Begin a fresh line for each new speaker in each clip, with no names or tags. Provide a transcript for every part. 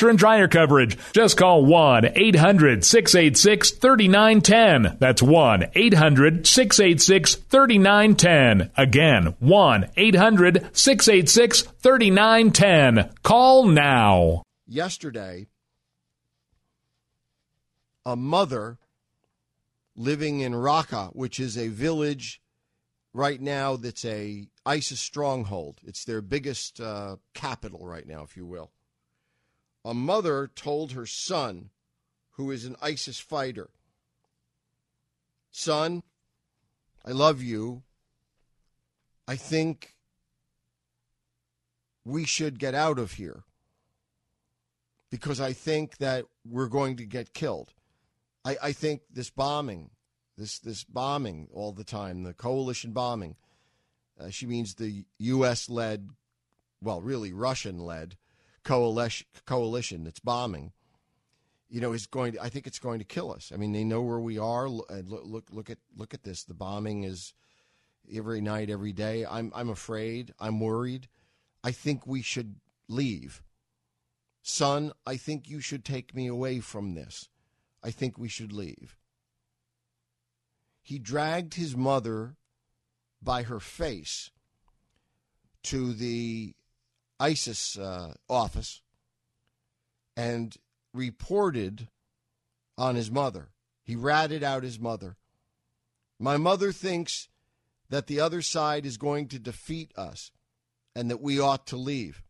washer and dryer coverage. Just call 1 800 686 3910. That's 1 800 686 3910. Again, 1 800 686 3910. Call now.
Yesterday, a mother living in Raqqa, which is a village right now that's a ISIS stronghold. It's their biggest uh, capital right now, if you will. A mother told her son, who is an ISIS fighter, Son, I love you. I think we should get out of here because I think that we're going to get killed. I, I think this bombing, this this bombing all the time, the coalition bombing. Uh, she means the U.S. led, well, really Russian led coalition coalition that's bombing. You know, is going. To, I think it's going to kill us. I mean, they know where we are. Uh, look, look, look at look at this. The bombing is every night, every day. I'm I'm afraid. I'm worried. I think we should leave. Son, I think you should take me away from this. I think we should leave. He dragged his mother by her face to the ISIS uh, office and reported on his mother. He ratted out his mother. My mother thinks that the other side is going to defeat us and that we ought to leave.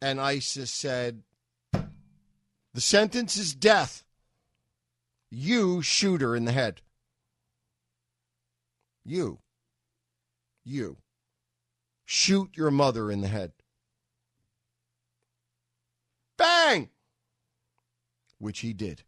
And ISIS said, The sentence is death. You shoot her in the head. You. You. Shoot your mother in the head. Bang! Which he did.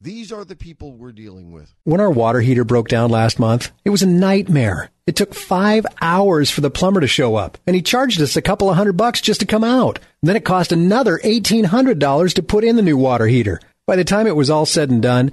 These are the people we're dealing with.
When our water heater broke down last month, it was a nightmare. It took five hours for the plumber to show up, and he charged us a couple of hundred bucks just to come out. Then it cost another $1,800 to put in the new water heater. By the time it was all said and done,